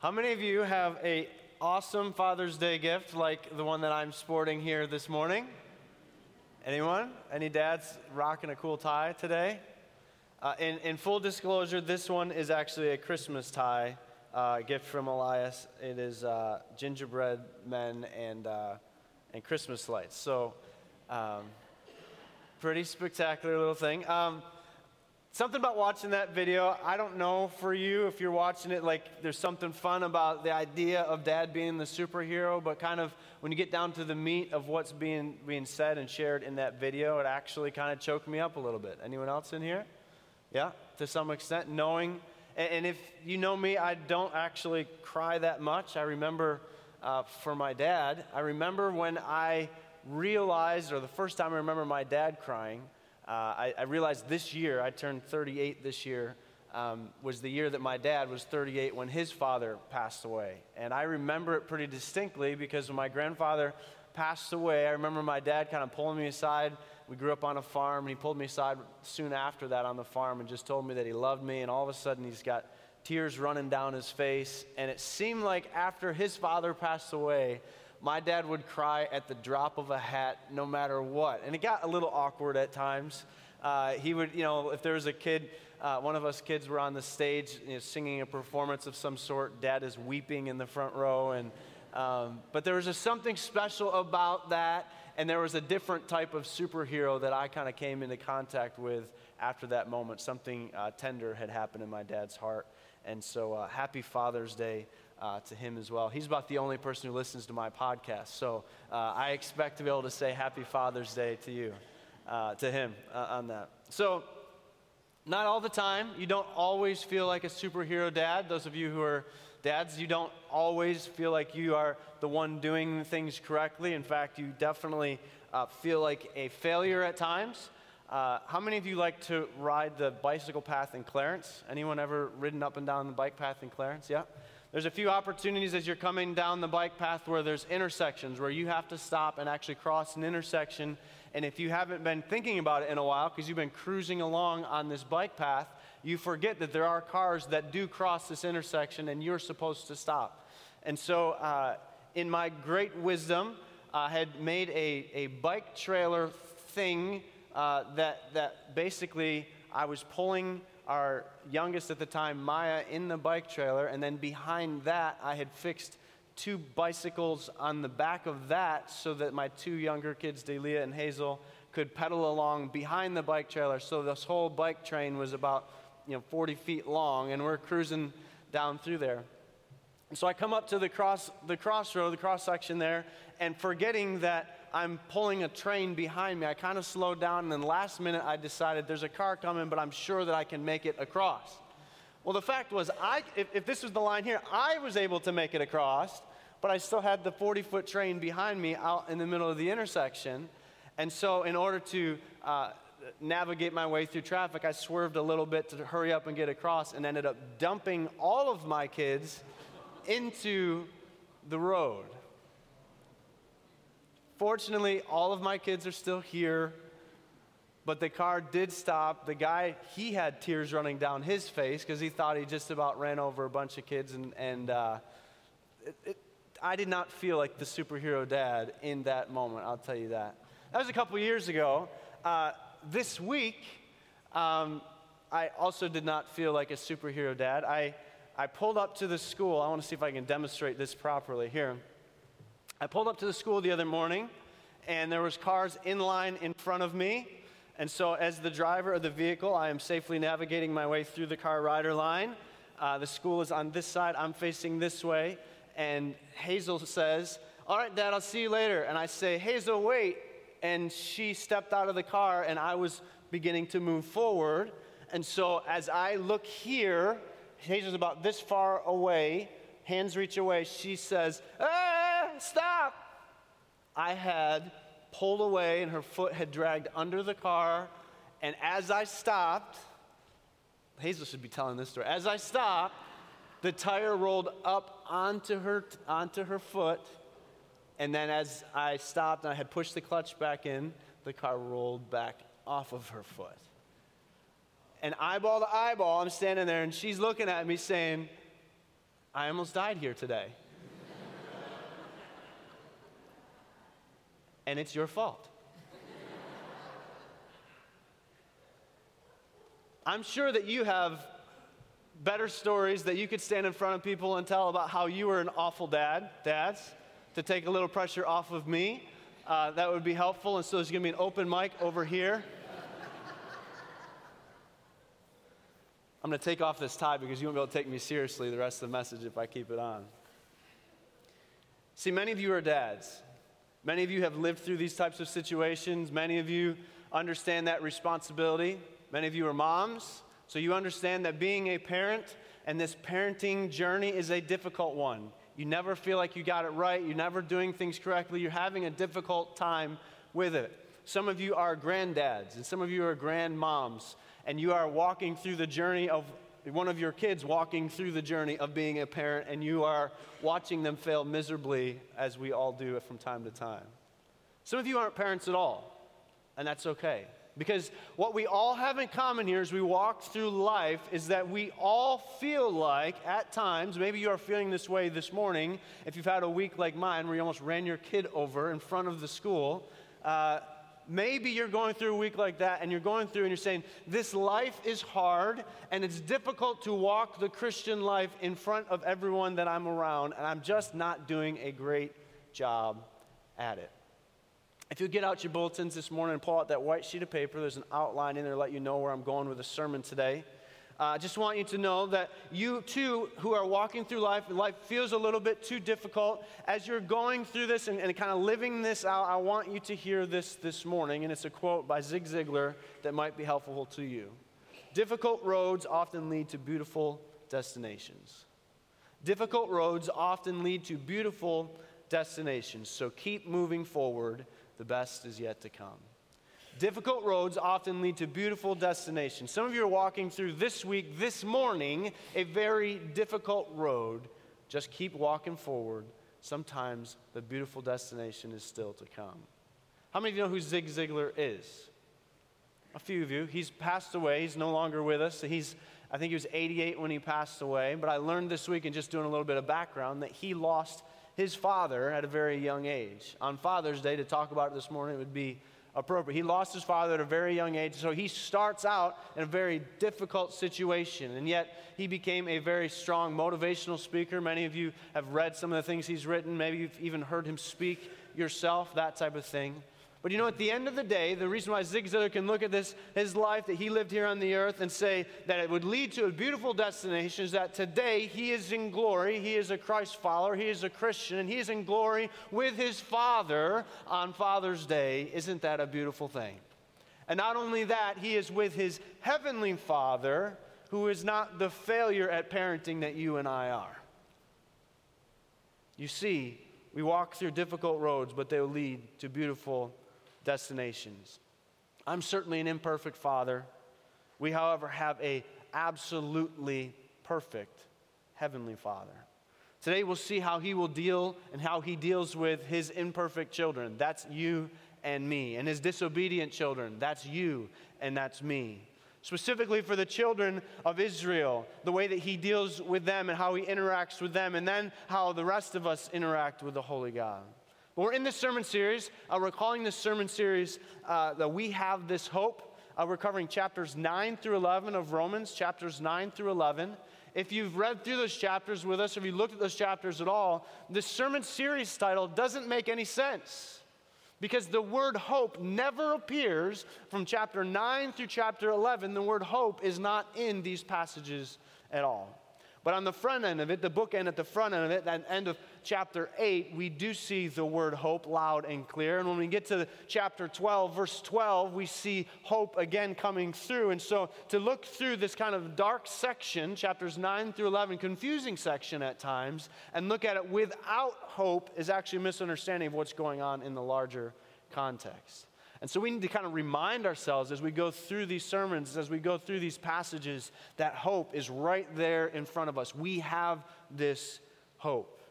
How many of you have a awesome Father's Day gift like the one that I'm sporting here this morning? Anyone? Any dads rocking a cool tie today? Uh, in, in full disclosure, this one is actually a Christmas tie uh, gift from Elias. It is uh, gingerbread men and, uh, and Christmas lights. So, um, pretty spectacular little thing. Um, something about watching that video, I don't know for you if you're watching it, like there's something fun about the idea of dad being the superhero, but kind of when you get down to the meat of what's being, being said and shared in that video, it actually kind of choked me up a little bit. Anyone else in here? Yeah, to some extent, knowing. And, if you know me, I don't actually cry that much. I remember uh, for my dad, I remember when I realized, or the first time I remember my dad crying, uh, I, I, realized this year, I turned 38 this year, um, was the year that my dad was 38 when his father passed away. And I remember it pretty distinctly because when my grandfather passed away, I remember my dad kind of pulling me aside we grew up on a farm, and he pulled me aside soon after that on the farm and just told me that he loved me. And all of a sudden, he's got tears running down his face. And it seemed like after his father passed away, my dad would cry at the drop of a hat no matter what. And it got a little awkward at times. Uh, he would, you know, if there was a kid, uh, one of us kids were on the stage you know, singing a performance of some sort, dad is weeping in the front row. And, um, but there was something special about that and there was a different type of superhero that I kind of came into contact with after that moment. Something uh, tender had happened in my dad's heart. And so, uh, happy Father's Day uh, to him as well. He's about the only person who listens to my podcast. So, uh, I expect to be able to say Happy Father's Day to you, uh, to him uh, on that. So, not all the time. You don't always feel like a superhero dad. Those of you who are Dads, you don't always feel like you are the one doing things correctly. In fact, you definitely uh, feel like a failure at times. Uh, how many of you like to ride the bicycle path in Clarence? Anyone ever ridden up and down the bike path in Clarence? Yeah? There's a few opportunities as you're coming down the bike path where there's intersections where you have to stop and actually cross an intersection. And if you haven't been thinking about it in a while because you've been cruising along on this bike path, you forget that there are cars that do cross this intersection and you're supposed to stop. And so, uh, in my great wisdom, I had made a, a bike trailer thing uh, that, that basically I was pulling our youngest at the time, Maya, in the bike trailer, and then behind that, I had fixed two bicycles on the back of that so that my two younger kids, Delia and Hazel, could pedal along behind the bike trailer. So this whole bike train was about you know, 40 feet long, and we're cruising down through there. So I come up to the cross, the crossroad, the cross section there, and forgetting that I'm pulling a train behind me, I kind of slowed down, and then last minute I decided there's a car coming, but I'm sure that I can make it across. Well, the fact was, I, if, if this was the line here, I was able to make it across, but I still had the 40 foot train behind me out in the middle of the intersection. And so, in order to uh, navigate my way through traffic, I swerved a little bit to hurry up and get across and ended up dumping all of my kids into the road. Fortunately, all of my kids are still here, but the car did stop. The guy, he had tears running down his face because he thought he just about ran over a bunch of kids, and, and uh, it, it, I did not feel like the superhero dad in that moment, I'll tell you that. That was a couple years ago. Uh, this week, um, I also did not feel like a superhero dad. I, I pulled up to the school. I want to see if I can demonstrate this properly here. I pulled up to the school the other morning, and there was cars in line in front of me. And so, as the driver of the vehicle, I am safely navigating my way through the car rider line. Uh, the school is on this side. I'm facing this way. And Hazel says, All right, Dad, I'll see you later. And I say, Hazel, wait and she stepped out of the car, and I was beginning to move forward. And so as I look here, Hazel's about this far away, hands reach away, she says, stop. I had pulled away, and her foot had dragged under the car. And as I stopped, Hazel should be telling this story. As I stopped, the tire rolled up onto her, onto her foot and then as I stopped and I had pushed the clutch back in, the car rolled back off of her foot. And eyeball to eyeball, I'm standing there and she's looking at me saying, I almost died here today. And it's your fault. I'm sure that you have better stories that you could stand in front of people and tell about how you were an awful dad, dads, to take a little pressure off of me. Uh, that would be helpful. And so there's going to be an open mic over here. I'm going to take off this tie because you won't be able to take me seriously the rest of the message if I keep it on. See, many of you are dads. Many of you have lived through these types of situations. Many of you understand that responsibility. Many of you are moms, so you understand that being a parent and this parenting journey is a difficult one. You never feel like you got it right, you're never doing things correctly, you're having a difficult time with it. Some of you are granddads, and some of you are grandmoms, and you are walking through the journey of one of your kids walking through the journey of being a parent, and you are watching them fail miserably, as we all do from time to time. Some of you aren't parents at all, and that's okay. Because what we all have in common here as we walk through life is that we all feel like, at times, maybe you are feeling this way this morning, if you've had a week like mine where you almost ran your kid over in front of the school. Uh, maybe you're going through a week like that and you're going through and you're saying, This life is hard and it's difficult to walk the Christian life in front of everyone that I'm around, and I'm just not doing a great job at it. If you get out your bulletins this morning and pull out that white sheet of paper, there's an outline in there to let you know where I'm going with the sermon today. Uh, I just want you to know that you too, who are walking through life, life feels a little bit too difficult, as you're going through this and, and kind of living this out, I want you to hear this this morning. And it's a quote by Zig Ziglar that might be helpful to you. Difficult roads often lead to beautiful destinations. Difficult roads often lead to beautiful destinations. So keep moving forward the best is yet to come. Difficult roads often lead to beautiful destinations. Some of you are walking through this week, this morning, a very difficult road. Just keep walking forward. Sometimes the beautiful destination is still to come. How many of you know who Zig Ziglar is? A few of you. He's passed away. He's no longer with us. He's, I think he was 88 when he passed away. But I learned this week in just doing a little bit of background that he lost his father at a very young age. On Father's Day, to talk about it this morning, it would be appropriate. He lost his father at a very young age, so he starts out in a very difficult situation, and yet he became a very strong motivational speaker. Many of you have read some of the things he's written, maybe you've even heard him speak yourself, that type of thing. But you know, at the end of the day, the reason why Zig Ziglar can look at this, his life that he lived here on the earth and say that it would lead to a beautiful destination is that today he is in glory. He is a Christ follower. He is a Christian, and he is in glory with his Father on Father's Day. Isn't that a beautiful thing? And not only that, he is with his heavenly Father, who is not the failure at parenting that you and I are. You see, we walk through difficult roads, but they will lead to beautiful destinations. I'm certainly an imperfect father. We, however, have a absolutely perfect heavenly Father. Today we'll see how he will deal and how he deals with his imperfect children. That's you and me. And his disobedient children. That's you and that's me. Specifically for the children of Israel, the way that he deals with them and how he interacts with them, and then how the rest of us interact with the Holy God. We're in this sermon series. Uh, we're calling this sermon series uh, that we have this hope. Uh, we're covering chapters 9 through 11 of Romans, chapters 9 through 11. If you've read through those chapters with us, if you looked at those chapters at all, this sermon series title doesn't make any sense because the word hope never appears from chapter 9 through chapter 11. The word hope is not in these passages at all. But on the front end of it, the book end at the front end of it, that end of chapter 8, we do see the word hope loud and clear. And when we get to chapter 12, verse 12, we see hope again coming through. And so to look through this kind of dark section, chapters 9 through 11, confusing section at times, and look at it without hope is actually a misunderstanding of what's going on in the larger context. And so we need to kind of remind ourselves as we go through these sermons, as we go through these passages, that hope is right there in front of us. We have this hope.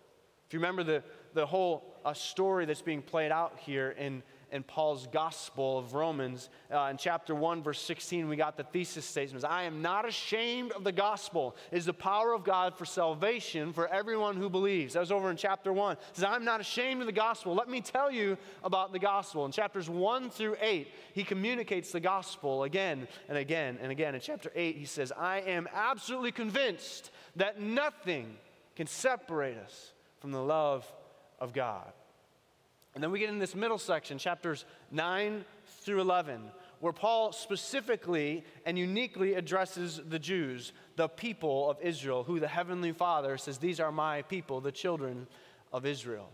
If you remember the, the whole uh, story that's being played out here in, in Paul's gospel of Romans. Uh, in chapter 1, verse 16, we got the thesis statements I am not ashamed of the gospel. It is the power of God for salvation for everyone who believes. That was over in chapter 1. It says, I'm not ashamed of the gospel. Let me tell you about the gospel. In chapters 1 through 8, he communicates the gospel again and again and again. In chapter 8, he says, I am absolutely convinced that nothing can separate us from the love of God. And then we get in this middle section, chapters 9 through 11, where Paul specifically and uniquely addresses the Jews, the people of Israel, who the Heavenly Father says, These are my people, the children of Israel.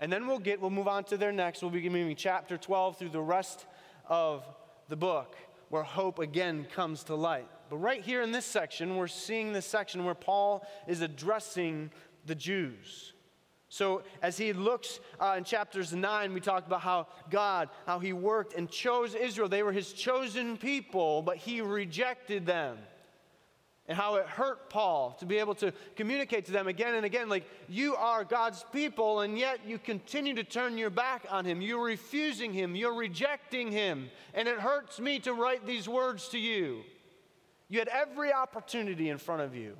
And then we'll get, we'll move on to their next. We'll be moving chapter 12 through the rest of the book, where hope again comes to light. But right here in this section, we're seeing this section where Paul is addressing the Jews. So, as he looks uh, in chapters 9, we talked about how God, how he worked and chose Israel. They were his chosen people, but he rejected them. And how it hurt Paul to be able to communicate to them again and again, like, you are God's people, and yet you continue to turn your back on him. You're refusing him, you're rejecting him. And it hurts me to write these words to you. You had every opportunity in front of you,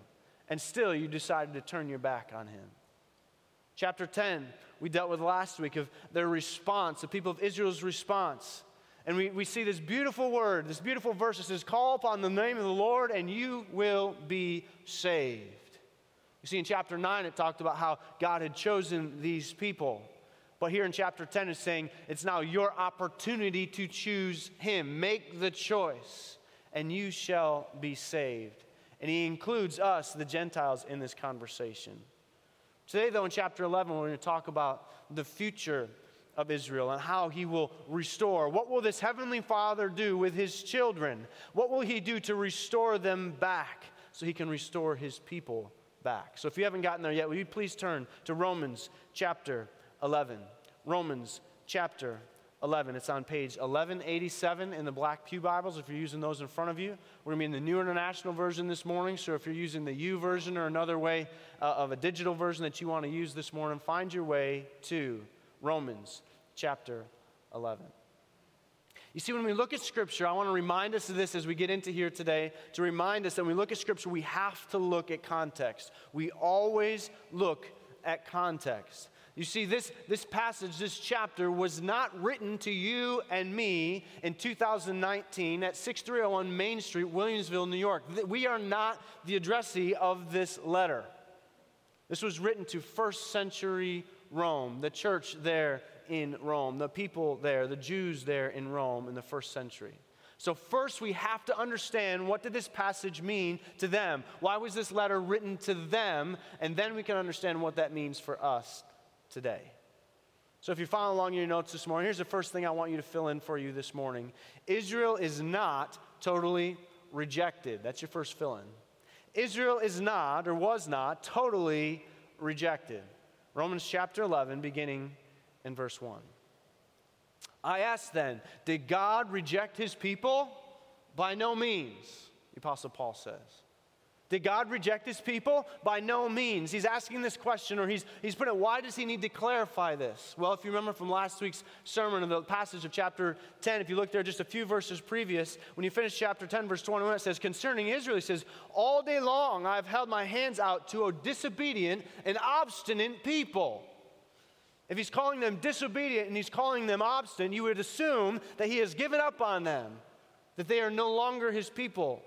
and still you decided to turn your back on him. Chapter 10, we dealt with last week of their response, the people of Israel's response. And we, we see this beautiful word, this beautiful verse that says, Call upon the name of the Lord and you will be saved. You see, in chapter 9, it talked about how God had chosen these people. But here in chapter 10, it's saying it's now your opportunity to choose Him. Make the choice, and you shall be saved. And He includes us, the Gentiles, in this conversation. Today, though, in chapter 11, we're going to talk about the future of Israel and how he will restore. What will this heavenly Father do with his children? What will he do to restore them back so he can restore his people back? So if you haven't gotten there yet, will you please turn to Romans chapter 11? Romans chapter 11. It's on page 1187 in the Black Pew Bibles if you're using those in front of you. We're going to be in the New International Version this morning, so if you're using the YouVersion or another way uh, of a digital version that you want to use this morning, find your way to Romans chapter 11. You see, when we look at Scripture, I want to remind us of this as we get into here today to remind us that when we look at Scripture, we have to look at context. We always look at context. You see, this, this passage, this chapter, was not written to you and me in 2019 at 6301 Main Street, Williamsville, New York. We are not the addressee of this letter. This was written to first century Rome, the church there in Rome, the people there, the Jews there in Rome in the first century. So, first, we have to understand what did this passage mean to them? Why was this letter written to them? And then we can understand what that means for us today. So, if you're following along in your notes this morning, here's the first thing I want you to fill in for you this morning Israel is not totally rejected. That's your first fill in. Israel is not, or was not, totally rejected. Romans chapter 11, beginning in verse 1. I ask then, did God reject his people? By no means, the Apostle Paul says. Did God reject his people? By no means. He's asking this question, or he's, he's putting it, why does he need to clarify this? Well, if you remember from last week's sermon in the passage of chapter 10, if you look there just a few verses previous, when you finish chapter 10, verse 21, it says, Concerning Israel, he says, All day long I've held my hands out to a disobedient and obstinate people. If he's calling them disobedient and he's calling them obstinate, you would assume that he has given up on them, that they are no longer his people.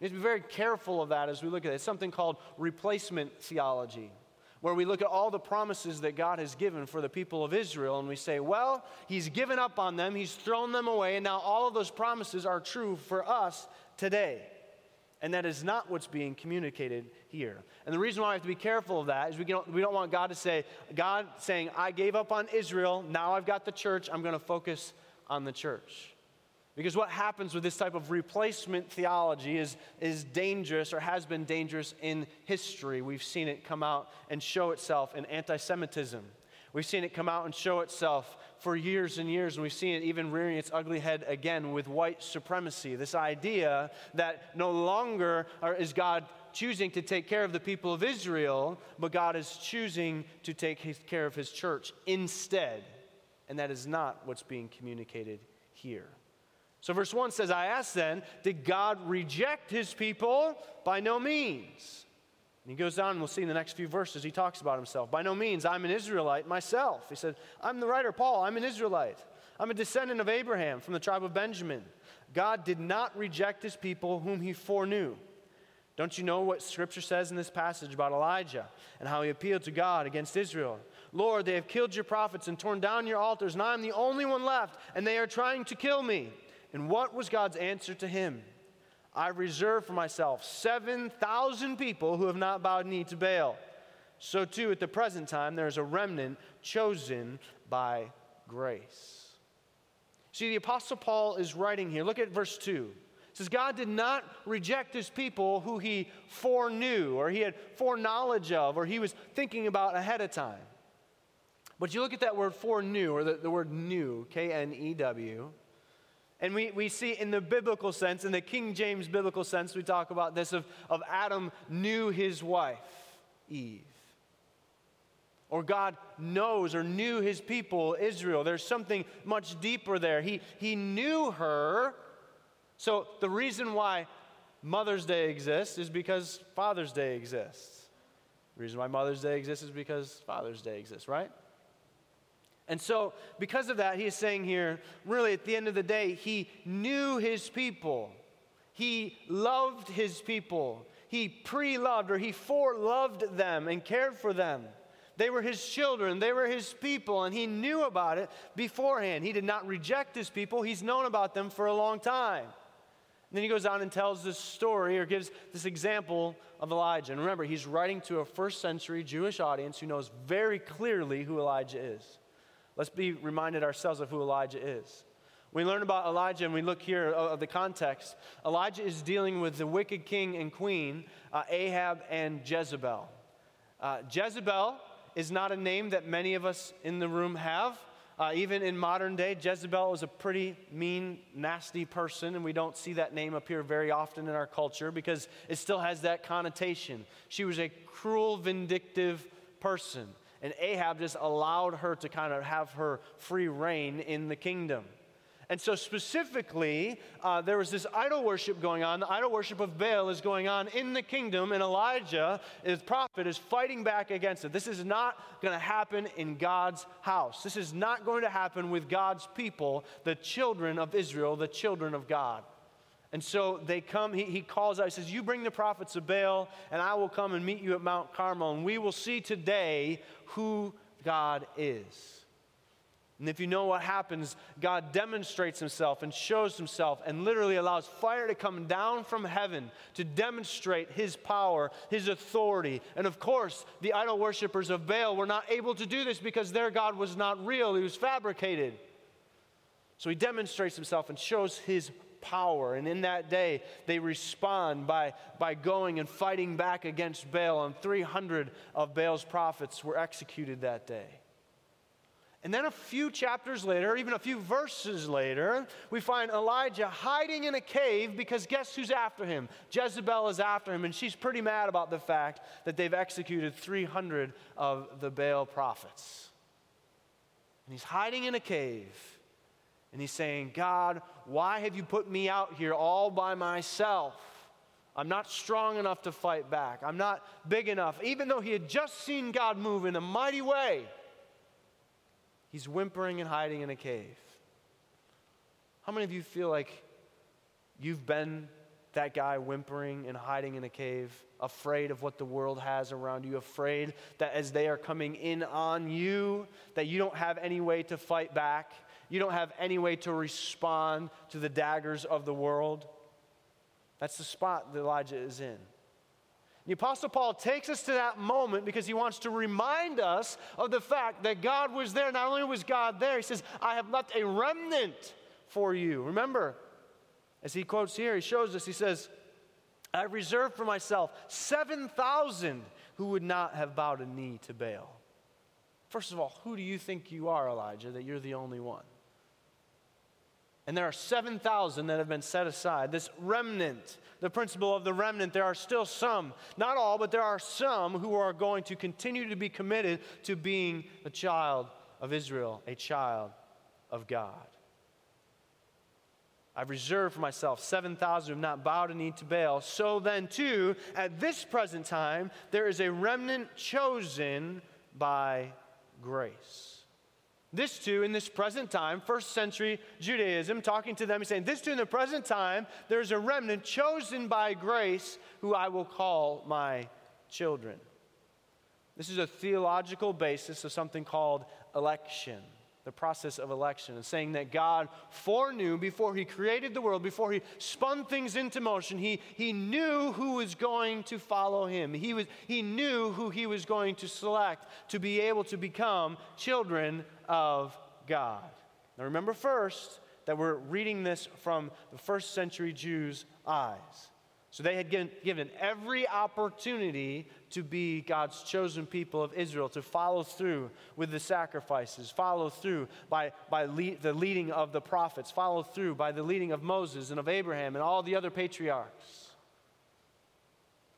We have to be very careful of that as we look at it. It's something called replacement theology, where we look at all the promises that God has given for the people of Israel and we say, well, He's given up on them, He's thrown them away, and now all of those promises are true for us today. And that is not what's being communicated here. And the reason why we have to be careful of that is we don't, we don't want God to say, God saying, I gave up on Israel, now I've got the church, I'm going to focus on the church. Because what happens with this type of replacement theology is, is dangerous or has been dangerous in history. We've seen it come out and show itself in anti Semitism. We've seen it come out and show itself for years and years, and we've seen it even rearing its ugly head again with white supremacy. This idea that no longer is God choosing to take care of the people of Israel, but God is choosing to take care of his church instead. And that is not what's being communicated here. So, verse 1 says, I asked then, did God reject his people? By no means. And he goes down, and we'll see in the next few verses, he talks about himself. By no means, I'm an Israelite myself. He said, I'm the writer, Paul, I'm an Israelite. I'm a descendant of Abraham from the tribe of Benjamin. God did not reject his people whom he foreknew. Don't you know what scripture says in this passage about Elijah and how he appealed to God against Israel? Lord, they have killed your prophets and torn down your altars, and I'm the only one left, and they are trying to kill me. And what was God's answer to him? I reserve for myself 7,000 people who have not bowed knee to Baal. So, too, at the present time, there is a remnant chosen by grace. See, the Apostle Paul is writing here. Look at verse 2. It says, God did not reject his people who he foreknew, or he had foreknowledge of, or he was thinking about ahead of time. But you look at that word foreknew, or the, the word new, K N E W. And we, we see in the biblical sense, in the King James biblical sense, we talk about this of, of Adam knew his wife, Eve. Or God knows or knew his people, Israel. There's something much deeper there. He, he knew her. So the reason why Mother's Day exists is because Father's Day exists. The reason why Mother's Day exists is because Father's Day exists, right? And so, because of that, he's saying here, really, at the end of the day, he knew his people. He loved his people. He pre loved or he foreloved them and cared for them. They were his children, they were his people, and he knew about it beforehand. He did not reject his people, he's known about them for a long time. And then he goes on and tells this story or gives this example of Elijah. And remember, he's writing to a first century Jewish audience who knows very clearly who Elijah is. Let's be reminded ourselves of who Elijah is. We learn about Elijah and we look here of the context. Elijah is dealing with the wicked king and queen, uh, Ahab and Jezebel. Uh, Jezebel is not a name that many of us in the room have. Uh, even in modern day, Jezebel was a pretty mean, nasty person, and we don't see that name appear very often in our culture because it still has that connotation. She was a cruel, vindictive person and Ahab just allowed her to kind of have her free reign in the kingdom. And so, specifically, uh, there was this idol worship going on. The idol worship of Baal is going on in the kingdom, and Elijah, his prophet, is fighting back against it. This is not going to happen in God's house. This is not going to happen with God's people, the children of Israel, the children of God. And so they come, he, he calls out, he says, You bring the prophets of Baal, and I will come and meet you at Mount Carmel, and we will see today who God is. And if you know what happens, God demonstrates himself and shows himself and literally allows fire to come down from heaven to demonstrate his power, his authority. And of course, the idol worshippers of Baal were not able to do this because their God was not real, he was fabricated. So he demonstrates himself and shows his power. And in that day, they respond by, by going and fighting back against Baal, and 300 of Baal's prophets were executed that day. And then a few chapters later, even a few verses later, we find Elijah hiding in a cave because guess who's after him? Jezebel is after him, and she's pretty mad about the fact that they've executed 300 of the Baal prophets. And he's hiding in a cave. And he's saying, God, why have you put me out here all by myself? I'm not strong enough to fight back. I'm not big enough. Even though he had just seen God move in a mighty way, he's whimpering and hiding in a cave. How many of you feel like you've been that guy whimpering and hiding in a cave, afraid of what the world has around you, afraid that as they are coming in on you, that you don't have any way to fight back? You don't have any way to respond to the daggers of the world. That's the spot that Elijah is in. The Apostle Paul takes us to that moment because he wants to remind us of the fact that God was there. Not only was God there, he says, I have left a remnant for you. Remember, as he quotes here, he shows us, he says, I reserved for myself 7,000 who would not have bowed a knee to Baal. First of all, who do you think you are, Elijah, that you're the only one? And there are 7,000 that have been set aside. This remnant, the principle of the remnant, there are still some, not all, but there are some who are going to continue to be committed to being a child of Israel, a child of God. I've reserved for myself 7,000 who have not bowed a knee to Baal. So then, too, at this present time, there is a remnant chosen by grace. This too, in this present time, first century Judaism, talking to them, he's saying, This too, in the present time, there's a remnant chosen by grace who I will call my children. This is a theological basis of something called election the process of election and saying that God foreknew before He created the world, before He spun things into motion, He, he knew who was going to follow Him. He, was, he knew who He was going to select to be able to become children of God. Now remember first that we're reading this from the first century Jews' eyes. So they had given, every opportunity to be God's chosen people of Israel, to follow through with the sacrifices, follow through by, by lead, the leading of the prophets, follow through by the leading of Moses and of Abraham and all the other patriarchs.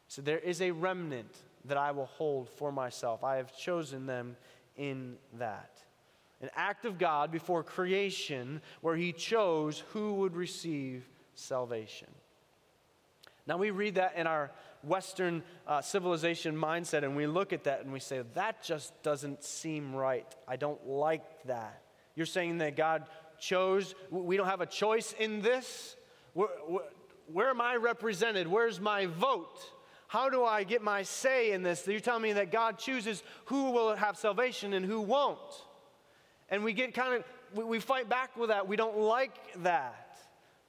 So there is a remnant that I will hold for myself. I have chosen them in that. An act of God before creation where he chose who would receive salvation. Now, we read that in our Western uh, civilization mindset, and we look at that and we say, that just doesn't seem right. I don't like that. You're saying that God chose, we don't have a choice in this? Where, where, where am I represented? Where's my vote? How do I get my say in this? You're telling me that God chooses who will have salvation and who won't. And we get kind of, we, we fight back with that. We don't like that.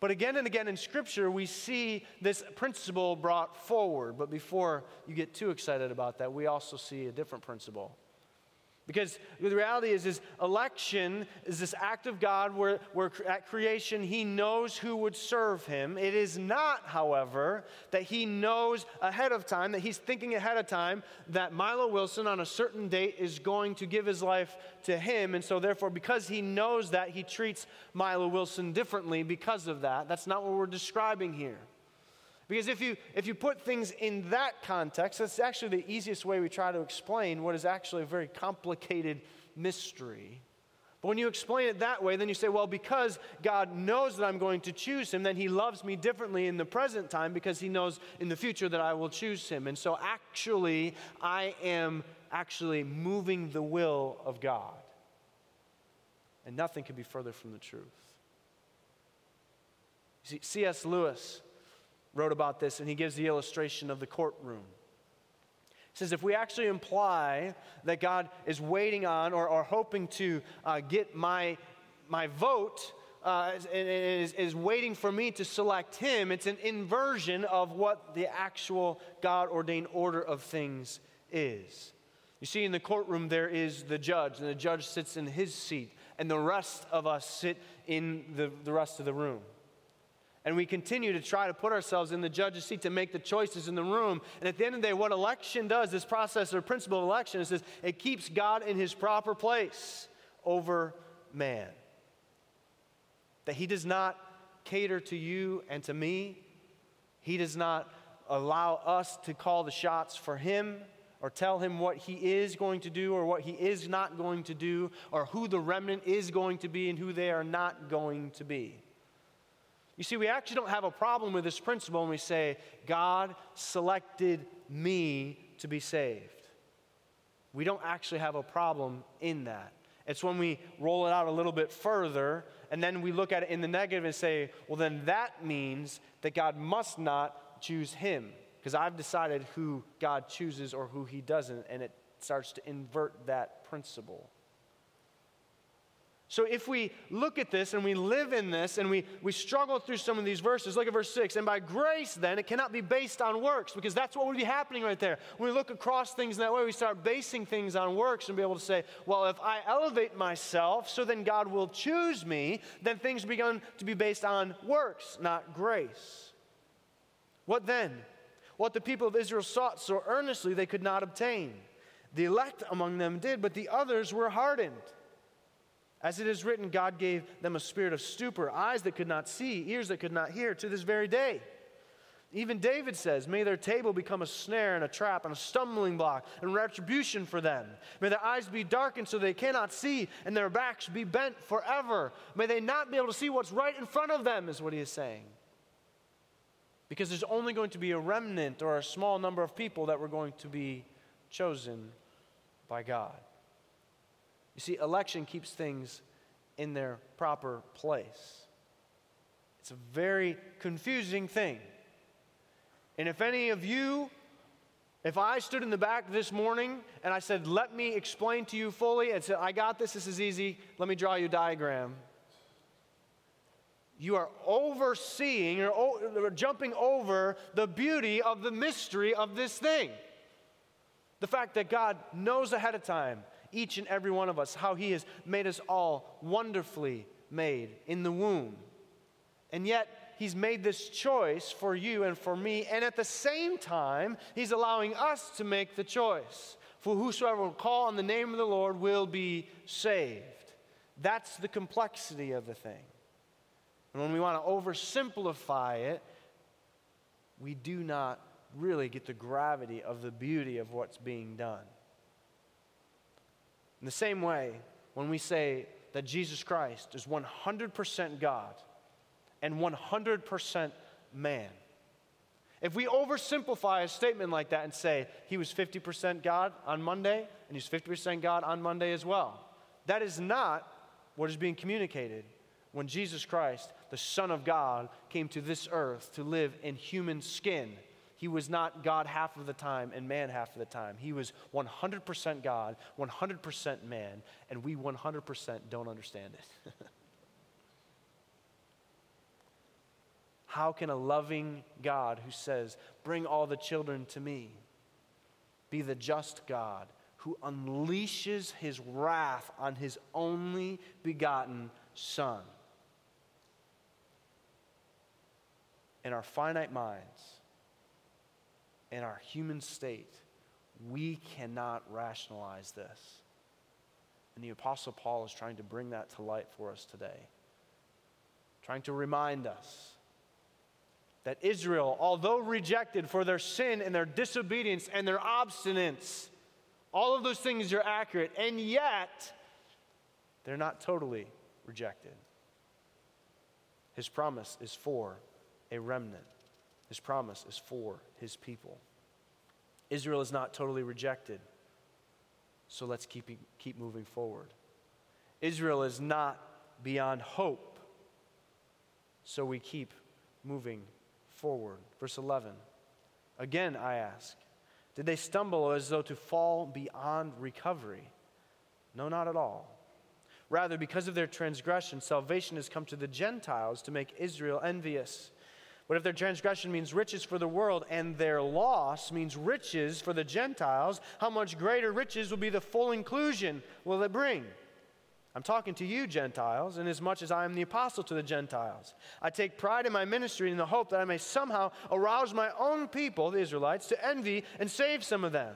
But again and again in Scripture, we see this principle brought forward. But before you get too excited about that, we also see a different principle. Because the reality is, is election is this act of God where, where at creation he knows who would serve him. It is not, however, that he knows ahead of time, that he's thinking ahead of time that Milo Wilson on a certain date is going to give his life to him. And so, therefore, because he knows that, he treats Milo Wilson differently because of that. That's not what we're describing here. Because if you, if you put things in that context, that's actually the easiest way we try to explain what is actually a very complicated mystery. But when you explain it that way, then you say, well, because God knows that I'm going to choose him, then he loves me differently in the present time because he knows in the future that I will choose him. And so actually, I am actually moving the will of God. And nothing could be further from the truth. See, C.S. Lewis wrote about this, and he gives the illustration of the courtroom. He says, if we actually imply that God is waiting on or, or hoping to uh, get my, my vote, uh, and is, is waiting for me to select him, it's an inversion of what the actual God ordained order of things is. You see, in the courtroom, there is the judge, and the judge sits in his seat, and the rest of us sit in the, the rest of the room. And we continue to try to put ourselves in the judge's seat to make the choices in the room. And at the end of the day, what election does, this process or principle of election, is this, it keeps God in his proper place over man. That he does not cater to you and to me. He does not allow us to call the shots for him or tell him what he is going to do or what he is not going to do or who the remnant is going to be and who they are not going to be. You see, we actually don't have a problem with this principle when we say, God selected me to be saved. We don't actually have a problem in that. It's when we roll it out a little bit further and then we look at it in the negative and say, well, then that means that God must not choose him because I've decided who God chooses or who he doesn't, and it starts to invert that principle. So if we look at this and we live in this and we, we struggle through some of these verses, look at verse 6. And by grace, then, it cannot be based on works because that's what would be happening right there. When we look across things in that way, we start basing things on works and be able to say, well, if I elevate myself so then God will choose me, then things begin to be based on works, not grace. What then? What the people of Israel sought so earnestly they could not obtain. The elect among them did, but the others were hardened. As it is written, God gave them a spirit of stupor, eyes that could not see, ears that could not hear, to this very day. Even David says, May their table become a snare and a trap and a stumbling block and retribution for them. May their eyes be darkened so they cannot see and their backs be bent forever. May they not be able to see what's right in front of them, is what he is saying. Because there's only going to be a remnant or a small number of people that were going to be chosen by God. You see, election keeps things in their proper place. It's a very confusing thing. And if any of you, if I stood in the back this morning and I said, Let me explain to you fully, and said, I got this, this is easy, let me draw you a diagram. You are overseeing or, jumping over the beauty of the mystery of this thing. The fact that God knows ahead of time, each and every one of us, how He has made us all wonderfully made in the womb. And yet, He's made this choice for you and for me, and at the same time, He's allowing us to make the choice. For whosoever will call on the name of the Lord will be saved. That's the complexity of the thing. And when we want to oversimplify it, we do not really get the gravity of the beauty of what's being done. In the same way, when we say that Jesus Christ is 100% God, and 100% man. If we oversimplify a statement like that and say he was 50% God on Monday and he's 50% God on Monday as well, that is not what is being communicated when Jesus Christ, the Son of God, came to this earth to live in human skin. He was not God half of the time and man half of the time. He was 100% God, 100% man, and we 100% don't understand it. How can a loving God who says, Bring all the children to me, be the just God who unleashes his wrath on his only begotten Son? In our finite minds, in our human state, we cannot rationalize this. And the Apostle Paul is trying to bring that to light for us today, trying to remind us that Israel, although rejected for their sin and their disobedience and their obstinance, all of those things are accurate, and yet they're not totally rejected. His promise is for a remnant, His promise is for His people. Israel is not totally rejected, so let's keep, keep moving forward. Israel is not beyond hope, so we keep moving forward. Verse 11. Again, I ask, did they stumble as though to fall beyond recovery? No, not at all. Rather, because of their transgression, salvation has come to the Gentiles to make Israel envious. But if their transgression means riches for the world and their loss means riches for the Gentiles, how much greater riches will be the full inclusion will it bring? I'm talking to you, Gentiles, inasmuch as I am the apostle to the Gentiles. I take pride in my ministry in the hope that I may somehow arouse my own people, the Israelites, to envy and save some of them.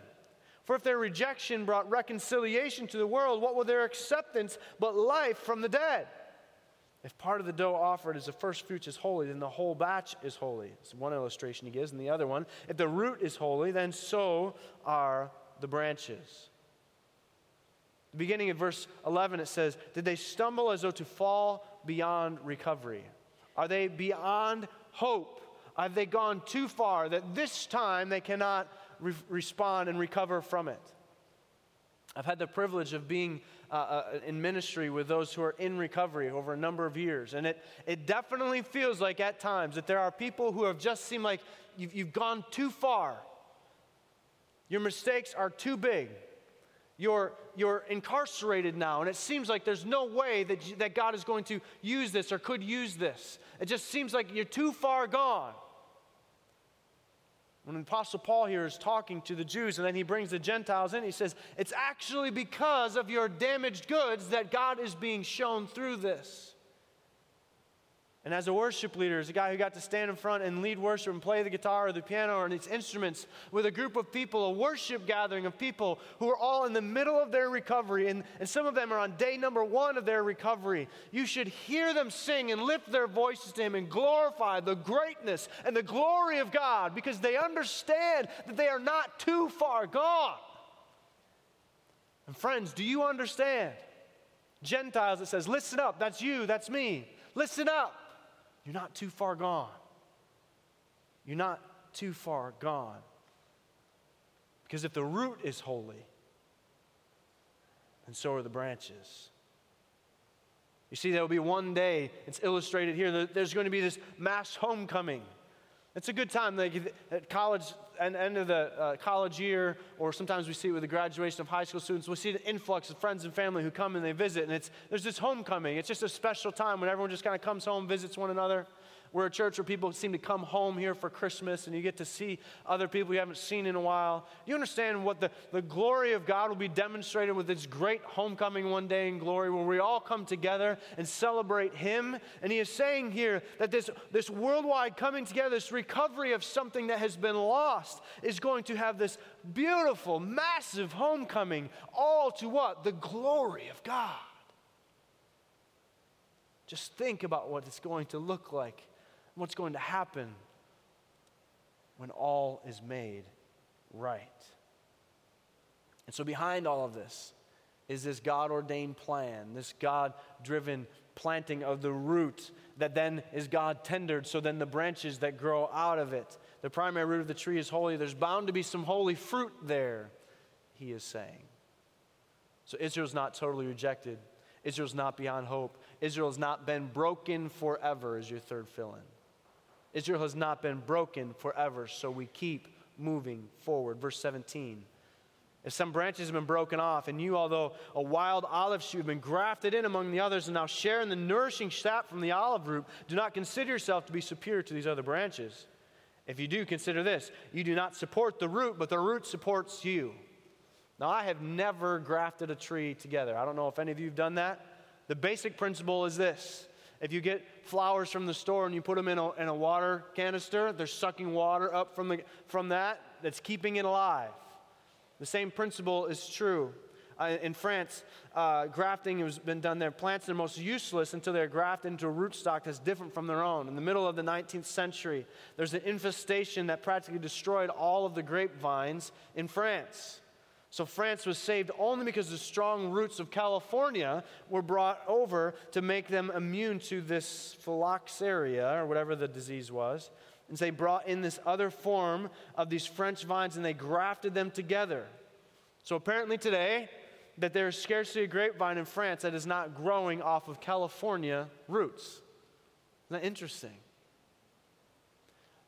For if their rejection brought reconciliation to the world, what will their acceptance but life from the dead? If part of the dough offered as the first fruits is holy, then the whole batch is holy. It's one illustration he gives, and the other one. If the root is holy, then so are the branches The beginning of verse 11, it says, Did they stumble as though to fall beyond recovery? Are they beyond hope? Have they gone too far that this time they cannot re- respond and recover from it? I've had the privilege of being uh, uh, in ministry with those who are in recovery over a number of years. And it, it definitely feels like at times that there are people who have just seemed like you've, you've gone too far. Your mistakes are too big. You're, you're incarcerated now, and it seems like there's no way that, you, that God is going to use this or could use this. It just seems like you're too far gone. When Apostle Paul here is talking to the Jews and then he brings the Gentiles in, he says, It's actually because of your damaged goods that God is being shown through this. And as a worship leader, as a guy who got to stand in front and lead worship and play the guitar or the piano or these instruments with a group of people, a worship gathering of people who are all in the middle of their recovery, and, and some of them are on day number one of their recovery, you should hear them sing and lift their voices to Him and glorify the greatness and the glory of God because they understand that they are not too far gone. And friends, do you understand? Gentiles, it says, listen up, that's you, that's me. Listen up. You're not too far gone. You're not too far gone. Because if the root is holy, and so are the branches. You see, there will be one day, it's illustrated here, there's going to be this mass homecoming. It's a good time, like at college, and end of the uh, college year, or sometimes we see it with the graduation of high school students. We see the influx of friends and family who come and they visit, and it's there's this homecoming. It's just a special time when everyone just kind of comes home, visits one another. We're a church where people seem to come home here for Christmas and you get to see other people you haven't seen in a while. You understand what the, the glory of God will be demonstrated with this great homecoming one day in glory where we all come together and celebrate Him. And He is saying here that this, this worldwide coming together, this recovery of something that has been lost, is going to have this beautiful, massive homecoming, all to what? The glory of God. Just think about what it's going to look like what's going to happen when all is made right. And so, behind all of this is this God ordained plan, this God driven planting of the root that then is God tendered, so then the branches that grow out of it. The primary root of the tree is holy. There's bound to be some holy fruit there, he is saying. So Israel's not totally rejected. Israel's not beyond hope. Israel's not been broken forever, is your third fill in. Israel has not been broken forever, so we keep moving forward. Verse 17. If some branches have been broken off, and you, although a wild olive shoot, have been grafted in among the others, and now share in the nourishing sap from the olive root, do not consider yourself to be superior to these other branches. If you do, consider this you do not support the root, but the root supports you. Now, I have never grafted a tree together. I don't know if any of you have done that. The basic principle is this if you get flowers from the store and you put them in a, in a water canister, they're sucking water up from, the, from that, that's keeping it alive. The same principle is true. Uh, in France, uh, grafting has been done there. Plants are most useless until they're grafted into a rootstock that's different from their own. In the middle of the 19th century, there's an infestation that practically destroyed all of the grapevines in France. So France was saved only because the strong roots of California were brought over to make them immune to this phylloxera, or whatever the disease was. And they brought in this other form of these French vines and they grafted them together. So apparently today, that there is scarcely a grapevine in France that is not growing off of California roots. Isn't that interesting?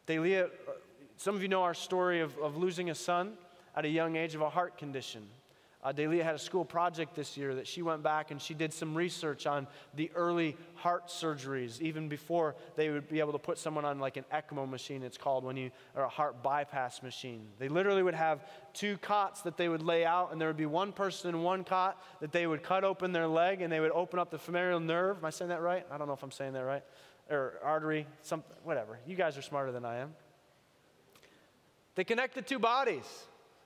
Delia, uh, some of you know our story of, of losing a son at a young age of a heart condition. Uh, had a school project this year that she went back and she did some research on the early heart surgeries, even before they would be able to put someone on like an ECMO machine, it's called, when you, or a heart bypass machine. They literally would have two cots that they would lay out, and there would be one person in one cot that they would cut open their leg and they would open up the femoral nerve. Am I saying that right? I don't know if I'm saying that right. Or artery, some, whatever. You guys are smarter than I am. They connect the two bodies.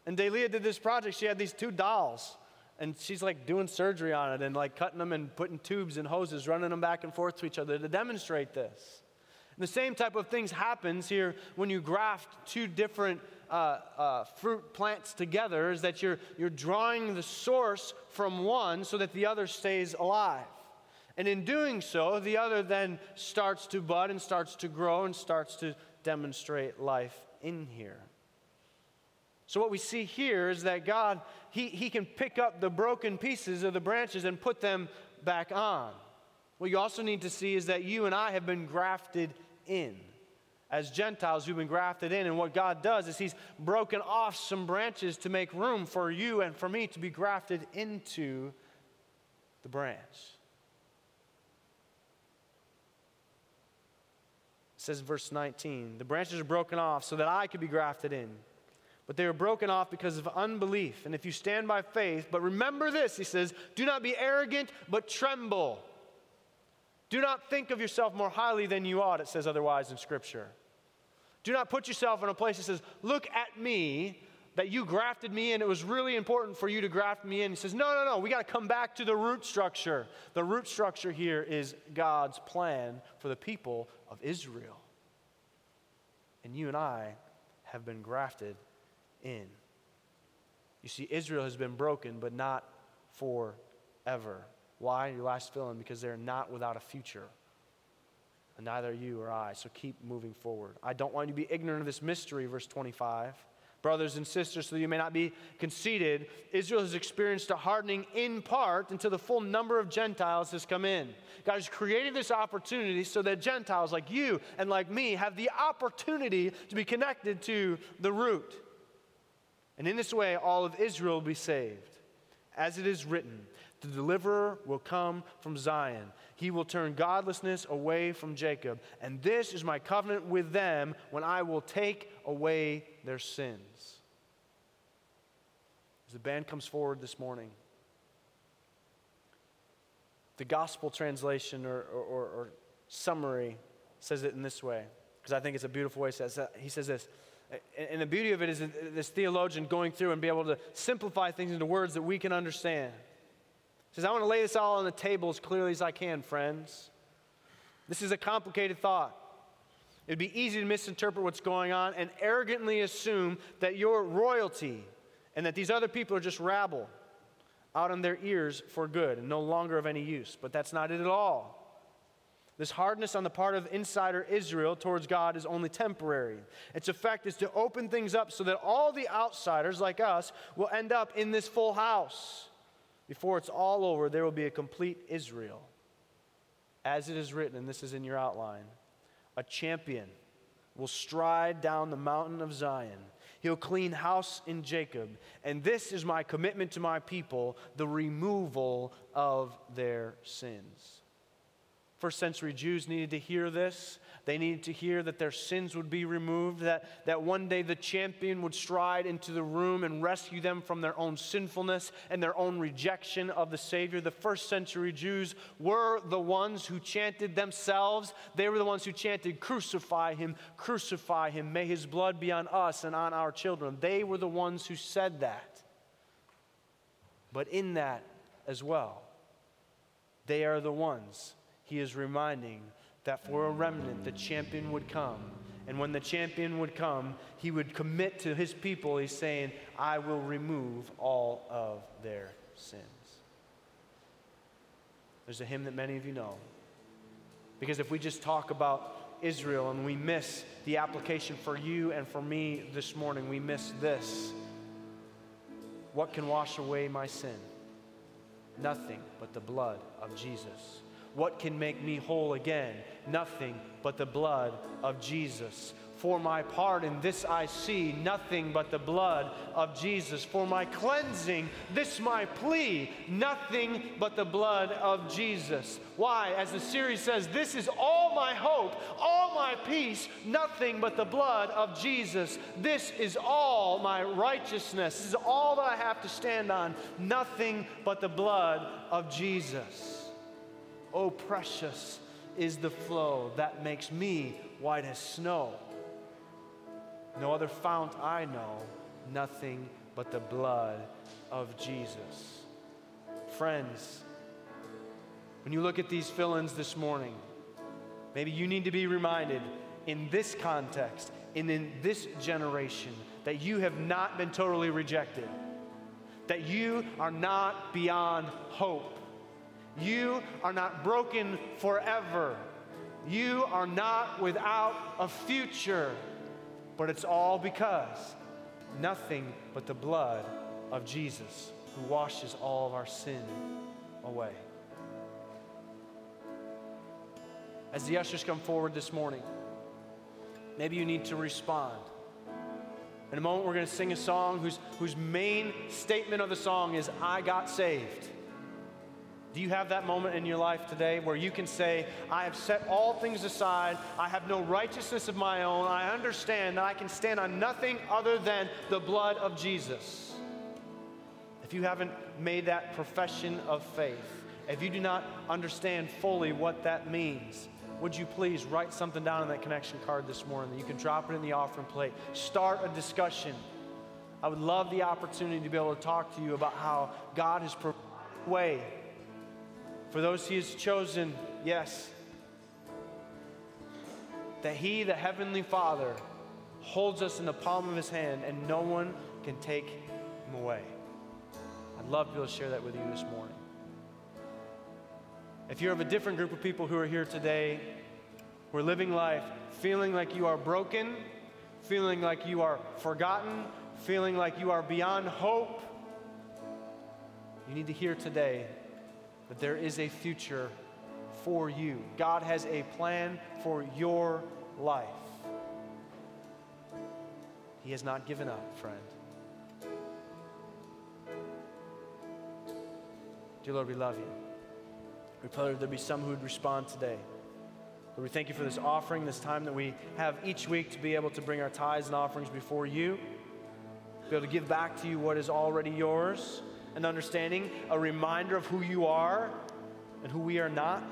And Delia did this project. She had these two dolls, and she's like doing surgery on it and like cutting them and putting tubes and hoses, running them back and forth to each other to demonstrate this. And the same type of things happens here when you graft two different uh, uh, fruit plants together. Is that you're you're drawing the source from one so that the other stays alive. And in doing so, the other then starts to bud and starts to grow and starts to demonstrate life in here. So, what we see here is that God, he, he can pick up the broken pieces of the branches and put them back on. What you also need to see is that you and I have been grafted in. As Gentiles who've been grafted in. And what God does is He's broken off some branches to make room for you and for me to be grafted into the branch. It says in verse 19 the branches are broken off so that I could be grafted in but they were broken off because of unbelief. And if you stand by faith, but remember this, he says, do not be arrogant, but tremble. Do not think of yourself more highly than you ought, it says otherwise in Scripture. Do not put yourself in a place that says, Look at me, that you grafted me in. It was really important for you to graft me in. He says, No, no, no. We got to come back to the root structure. The root structure here is God's plan for the people of Israel. And you and I have been grafted in. You see, Israel has been broken, but not forever. Why? Your last fill in because they're not without a future. And neither you or I. So keep moving forward. I don't want you to be ignorant of this mystery, verse 25. Brothers and sisters, so that you may not be conceited, Israel has experienced a hardening in part until the full number of Gentiles has come in. God has created this opportunity so that Gentiles like you and like me have the opportunity to be connected to the root. And in this way, all of Israel will be saved. As it is written, the deliverer will come from Zion. He will turn godlessness away from Jacob. And this is my covenant with them when I will take away their sins. As the band comes forward this morning, the gospel translation or, or, or summary says it in this way, because I think it's a beautiful way. He says, he says this. And the beauty of it is this theologian going through and be able to simplify things into words that we can understand. He says, I want to lay this all on the table as clearly as I can, friends. This is a complicated thought. It'd be easy to misinterpret what's going on and arrogantly assume that you're royalty and that these other people are just rabble out on their ears for good and no longer of any use. But that's not it at all. This hardness on the part of insider Israel towards God is only temporary. Its effect is to open things up so that all the outsiders like us will end up in this full house. Before it's all over, there will be a complete Israel. As it is written, and this is in your outline a champion will stride down the mountain of Zion. He'll clean house in Jacob. And this is my commitment to my people the removal of their sins. First century Jews needed to hear this. They needed to hear that their sins would be removed, that, that one day the champion would stride into the room and rescue them from their own sinfulness and their own rejection of the Savior. The first century Jews were the ones who chanted themselves. They were the ones who chanted, Crucify him, crucify him, may his blood be on us and on our children. They were the ones who said that. But in that as well, they are the ones he is reminding that for a remnant, the champion would come. And when the champion would come, he would commit to his people. He's saying, I will remove all of their sins. There's a hymn that many of you know. Because if we just talk about Israel and we miss the application for you and for me this morning, we miss this. What can wash away my sin? Nothing but the blood of Jesus. What can make me whole again? Nothing but the blood of Jesus. For my pardon, this I see, nothing but the blood of Jesus. For my cleansing, this my plea, nothing but the blood of Jesus. Why? As the series says, this is all my hope, all my peace, nothing but the blood of Jesus. This is all my righteousness. This is all that I have to stand on, nothing but the blood of Jesus. Oh, precious is the flow that makes me white as snow. No other fount I know, nothing but the blood of Jesus. Friends, when you look at these fill ins this morning, maybe you need to be reminded in this context and in this generation that you have not been totally rejected, that you are not beyond hope you are not broken forever. You are not without a future. But it's all because nothing but the blood of Jesus who washes all of our sin away. As the ushers come forward this morning, maybe you need to respond. In a moment, we're going to sing a song whose, whose main statement of the song is, I got saved. Do you have that moment in your life today where you can say, I have set all things aside. I have no righteousness of my own. I understand that I can stand on nothing other than the blood of Jesus. If you haven't made that profession of faith If you do not understand fully what that means, would you please write something down on that connection card this morning you can drop it in the offering plate? Start a discussion. I would love the opportunity to be able to talk to you about how God has provided way for those He has chosen, yes, that He, the Heavenly Father, holds us in the palm of His hand and no one can take Him away. I'd love to be able to share that with you this morning. If you're of a different group of people who are here today, who are living life feeling like you are broken, feeling like you are forgotten, feeling like you are beyond hope, you need to hear today there is a future for you. God has a plan for your life. He has not given up, friend. Dear Lord, we love you. We pray that there be some who would respond today. Lord, we thank you for this offering, this time that we have each week to be able to bring our tithes and offerings before you, be able to give back to you what is already yours, an understanding, a reminder of who you are and who we are not.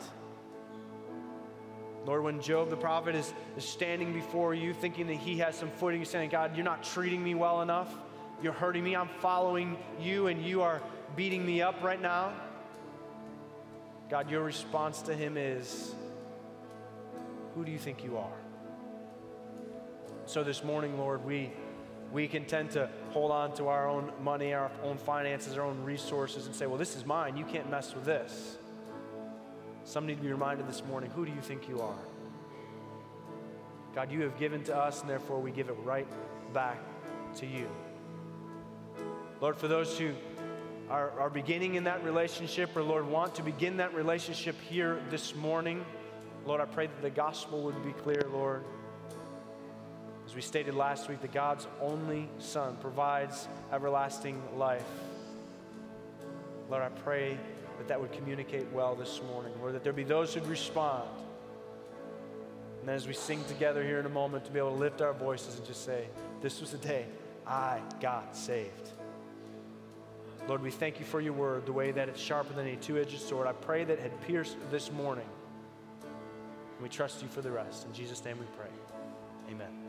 Lord, when Job the prophet is, is standing before you thinking that he has some footing, saying, God, you're not treating me well enough. You're hurting me. I'm following you, and you are beating me up right now. God, your response to him is, Who do you think you are? So this morning, Lord, we, we can tend to hold on to our own money, our own finances, our own resources, and say, Well, this is mine. You can't mess with this. Some need to be reminded this morning who do you think you are? God, you have given to us, and therefore we give it right back to you. Lord, for those who are, are beginning in that relationship, or Lord, want to begin that relationship here this morning, Lord, I pray that the gospel would be clear, Lord. As we stated last week, that God's only Son provides everlasting life. Lord, I pray that that would communicate well this morning, Lord, that there be those who'd respond. And then as we sing together here in a moment, to be able to lift our voices and just say, This was the day I got saved. Lord, we thank you for your word, the way that it's sharper than a two edged sword. I pray that it had pierced this morning. And we trust you for the rest. In Jesus' name we pray. Amen.